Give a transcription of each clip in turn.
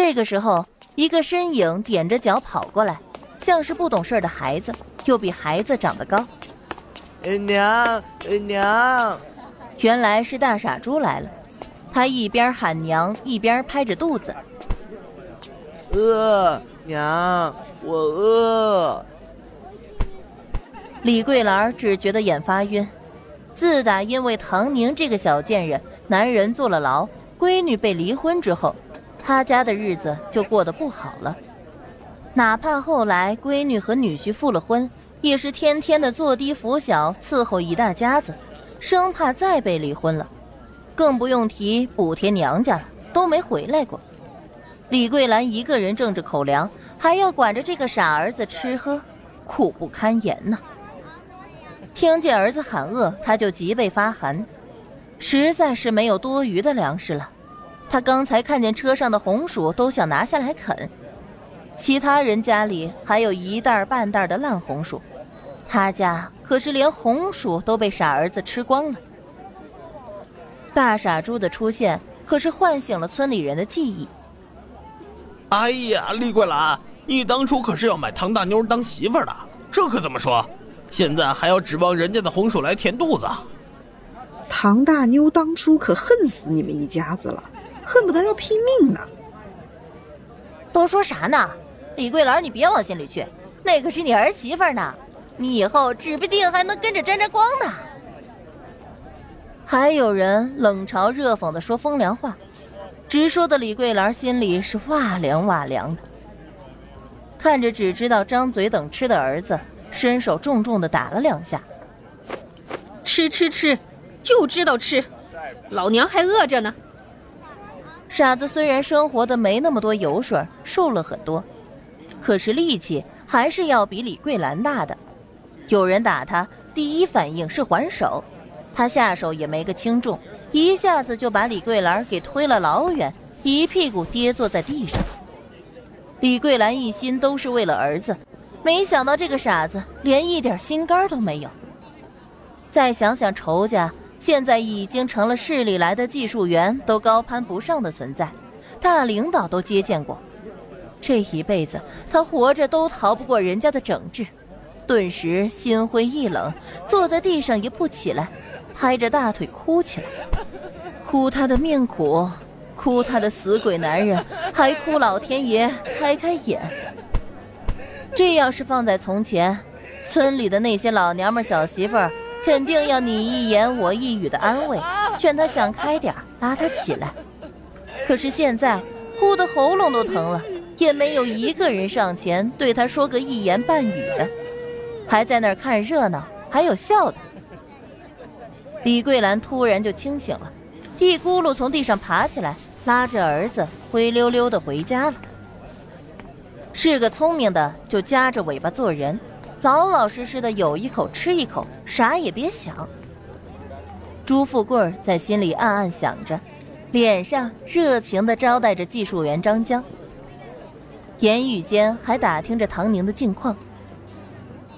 这个时候，一个身影踮着脚跑过来，像是不懂事的孩子，又比孩子长得高。娘，娘！原来是大傻猪来了。他一边喊娘，一边拍着肚子。饿，娘，我饿。李桂兰只觉得眼发晕。自打因为唐宁这个小贱人，男人坐了牢，闺女被离婚之后，他家的日子就过得不好了。哪怕后来闺女和女婿复了婚，也是天天的坐低扶小，伺候一大家子，生怕再被离婚了。更不用提补贴娘家了，都没回来过。李桂兰一个人挣着口粮，还要管着这个傻儿子吃喝，苦不堪言呐。听见儿子喊饿，他就脊背发寒，实在是没有多余的粮食了。他刚才看见车上的红薯，都想拿下来啃。其他人家里还有一袋半袋的烂红薯，他家可是连红薯都被傻儿子吃光了。大傻猪的出现可是唤醒了村里人的记忆。哎呀，李桂兰，你当初可是要买唐大妞当媳妇的，这可怎么说？现在还要指望人家的红薯来填肚子。唐大妞当初可恨死你们一家子了，恨不得要拼命呢。都说啥呢？李桂兰，你别往心里去，那可是你儿媳妇呢，你以后指不定还能跟着沾沾光呢。还有人冷嘲热讽的说风凉话，直说的李桂兰心里是哇凉哇凉的。看着只知道张嘴等吃的儿子。伸手重重的打了两下，吃吃吃，就知道吃，老娘还饿着呢。傻子虽然生活的没那么多油水，瘦了很多，可是力气还是要比李桂兰大的。有人打他，第一反应是还手，他下手也没个轻重，一下子就把李桂兰给推了老远，一屁股跌坐在地上。李桂兰一心都是为了儿子。没想到这个傻子连一点心肝都没有。再想想仇家，现在已经成了市里来的技术员都高攀不上的存在，大领导都接见过。这一辈子他活着都逃不过人家的整治，顿时心灰意冷，坐在地上一不起来，拍着大腿哭起来，哭他的命苦，哭他的死鬼男人，还哭老天爷开开眼。这要是放在从前，村里的那些老娘们、小媳妇儿，肯定要你一言我一语的安慰，劝他想开点拉他起来。可是现在，哭得喉咙都疼了，也没有一个人上前对他说个一言半语的，还在那儿看热闹，还有笑的。李桂兰突然就清醒了，一咕噜从地上爬起来，拉着儿子灰溜溜的回家了。是个聪明的，就夹着尾巴做人，老老实实的有一口吃一口，啥也别想。朱富贵在心里暗暗想着，脸上热情的招待着技术员张江。言语间还打听着唐宁的近况。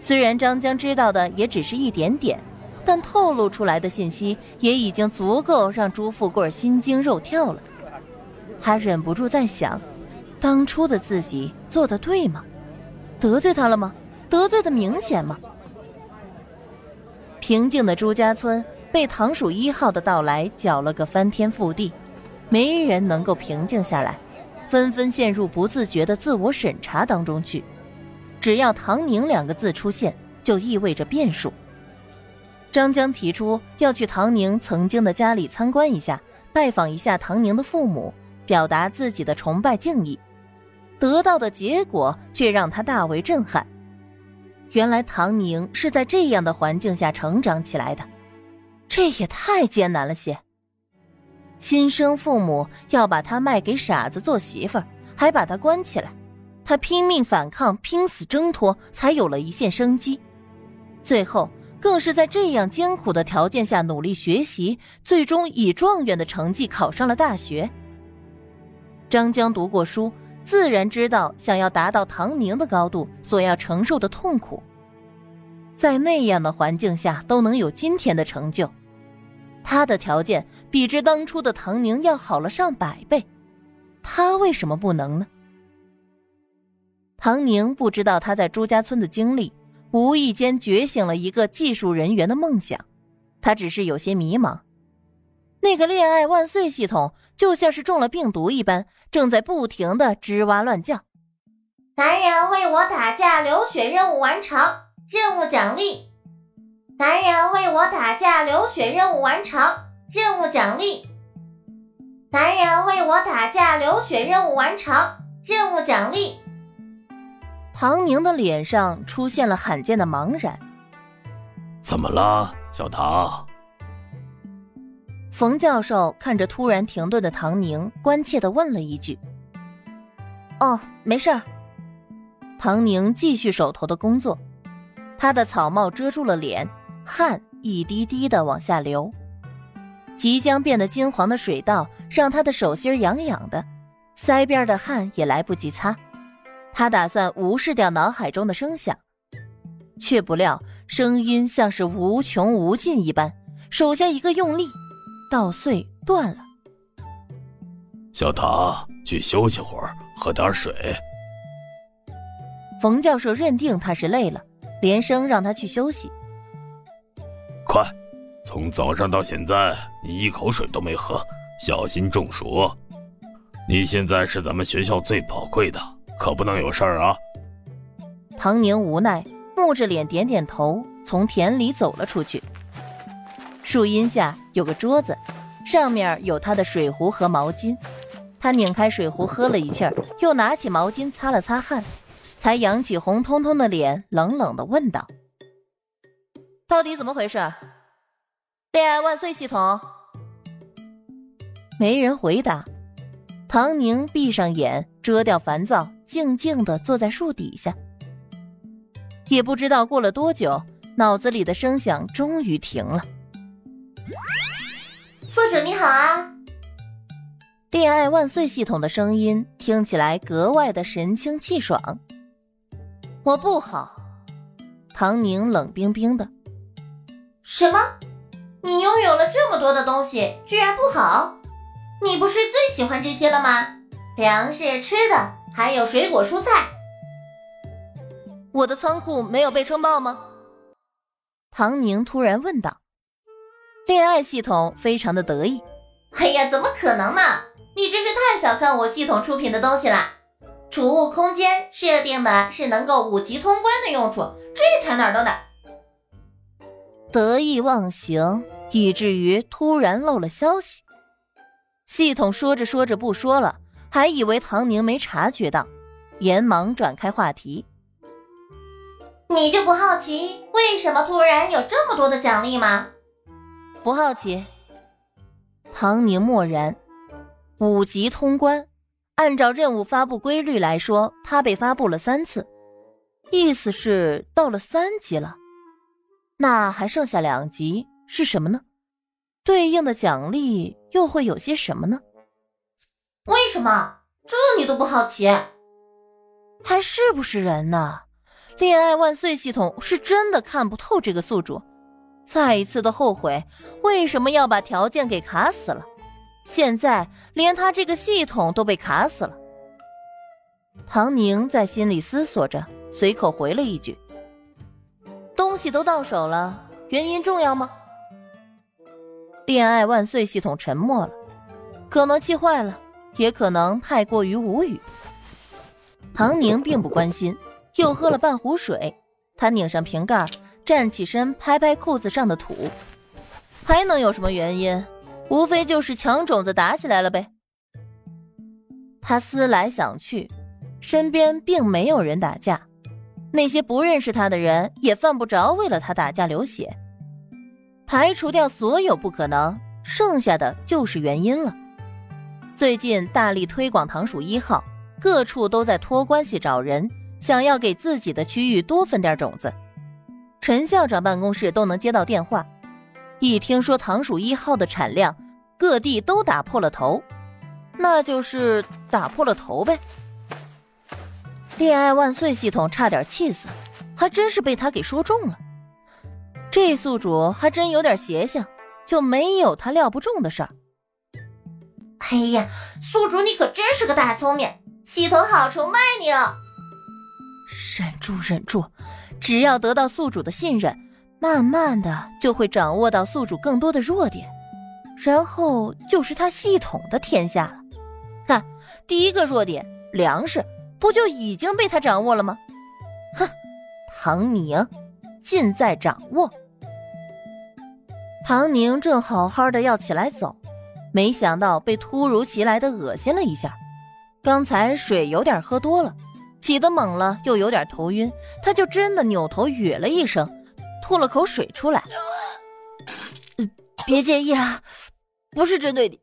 虽然张江知道的也只是一点点，但透露出来的信息也已经足够让朱富贵心惊肉跳了。他忍不住在想。当初的自己做的对吗？得罪他了吗？得罪的明显吗？平静的朱家村被唐鼠一号的到来搅了个翻天覆地，没人能够平静下来，纷纷陷入不自觉的自我审查当中去。只要唐宁两个字出现，就意味着变数。张江提出要去唐宁曾经的家里参观一下，拜访一下唐宁的父母，表达自己的崇拜敬意。得到的结果却让他大为震撼。原来唐宁是在这样的环境下成长起来的，这也太艰难了些。亲生父母要把他卖给傻子做媳妇儿，还把他关起来，他拼命反抗，拼死挣脱，才有了一线生机。最后更是在这样艰苦的条件下努力学习，最终以状元的成绩考上了大学。张江读过书。自然知道，想要达到唐宁的高度，所要承受的痛苦。在那样的环境下都能有今天的成就，他的条件比之当初的唐宁要好了上百倍。他为什么不能呢？唐宁不知道他在朱家村的经历，无意间觉醒了一个技术人员的梦想，他只是有些迷茫。那个恋爱万岁系统就像是中了病毒一般，正在不停的吱哇乱叫。男人为我打架流血任务完成，任务奖励。男人为我打架流血任务完成，任务奖励。男人为我打架流血任务完成，任务奖励。唐宁的脸上出现了罕见的茫然。怎么了，小唐？冯教授看着突然停顿的唐宁，关切的问了一句：“哦，没事。”唐宁继续手头的工作，他的草帽遮住了脸，汗一滴滴的往下流，即将变得金黄的水稻让他的手心痒痒的，腮边的汗也来不及擦。他打算无视掉脑海中的声响，却不料声音像是无穷无尽一般，手下一个用力，稻穗断了。小唐，去休息会儿，喝点水。冯教授认定他是累了，连声让他去休息。快，从早上到现在，你一口水都没喝，小心中暑。你现在是咱们学校最宝贵的。可不能有事儿啊！唐宁无奈，木着脸点点头，从田里走了出去。树荫下有个桌子，上面有他的水壶和毛巾。他拧开水壶喝了一气儿，又拿起毛巾擦了擦汗，才扬起红彤彤的脸，冷冷的问道：“到底怎么回事？恋爱万岁系统？”没人回答。唐宁闭上眼，遮掉烦躁。静静的坐在树底下，也不知道过了多久，脑子里的声响终于停了。宿主你好啊！恋爱万岁系统的声音听起来格外的神清气爽。我不好，唐宁冷冰冰的。什么？你拥有了这么多的东西，居然不好？你不是最喜欢这些了吗？粮食、吃的。还有水果蔬菜，我的仓库没有被撑爆吗？唐宁突然问道。恋爱系统非常的得意。哎呀，怎么可能呢？你真是太小看我系统出品的东西了。储物空间设定的是能够五级通关的用处，这才哪儿到哪儿。得意忘形，以至于突然漏了消息。系统说着说着不说了。还以为唐宁没察觉到，连忙转开话题。你就不好奇为什么突然有这么多的奖励吗？不好奇。唐宁默然。五级通关，按照任务发布规律来说，他被发布了三次，意思是到了三级了。那还剩下两级是什么呢？对应的奖励又会有些什么呢？为什么这你都不好奇？还是不是人呢？恋爱万岁系统是真的看不透这个宿主，再一次的后悔为什么要把条件给卡死了。现在连他这个系统都被卡死了。唐宁在心里思索着，随口回了一句：“东西都到手了，原因重要吗？”恋爱万岁系统沉默了，可能气坏了。也可能太过于无语。唐宁并不关心，又喝了半壶水。他拧上瓶盖，站起身，拍拍裤子上的土。还能有什么原因？无非就是抢种子打起来了呗。他思来想去，身边并没有人打架，那些不认识他的人也犯不着为了他打架流血。排除掉所有不可能，剩下的就是原因了。最近大力推广糖鼠一号，各处都在托关系找人，想要给自己的区域多分点种子。陈校长办公室都能接到电话，一听说糖鼠一号的产量，各地都打破了头，那就是打破了头呗。恋爱万岁系统差点气死，还真是被他给说中了。这宿主还真有点邪性，就没有他料不中的事儿。哎呀，宿主你可真是个大聪明，系统好崇拜你哦！忍住，忍住，只要得到宿主的信任，慢慢的就会掌握到宿主更多的弱点，然后就是他系统的天下了。看，第一个弱点粮食，不就已经被他掌握了吗？哼，唐宁，尽在掌握。唐宁正好好的要起来走，没想到被突如其来的恶心了一下。刚才水有点喝多了，挤得猛了，又有点头晕，他就真的扭头哕了一声，吐了口水出来。别介意啊，不是针对你。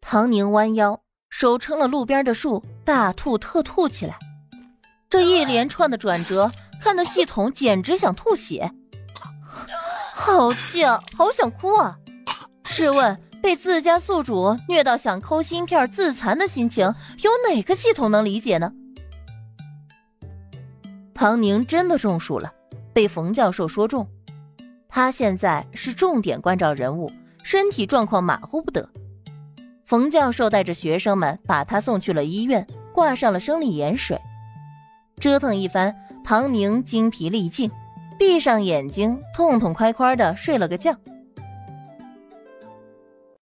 唐宁弯腰，手撑了路边的树，大吐特吐起来。这一连串的转折，看得系统简直想吐血。好气啊！好想哭啊！试问，被自家宿主虐到想抠芯片自残的心情，有哪个系统能理解呢？唐宁真的中暑了，被冯教授说中。他现在是重点关照人物，身体状况马虎不得。冯教授带着学生们把他送去了医院，挂上了生理盐水。折腾一番，唐宁精疲力尽。闭上眼睛，痛痛快快的睡了个觉。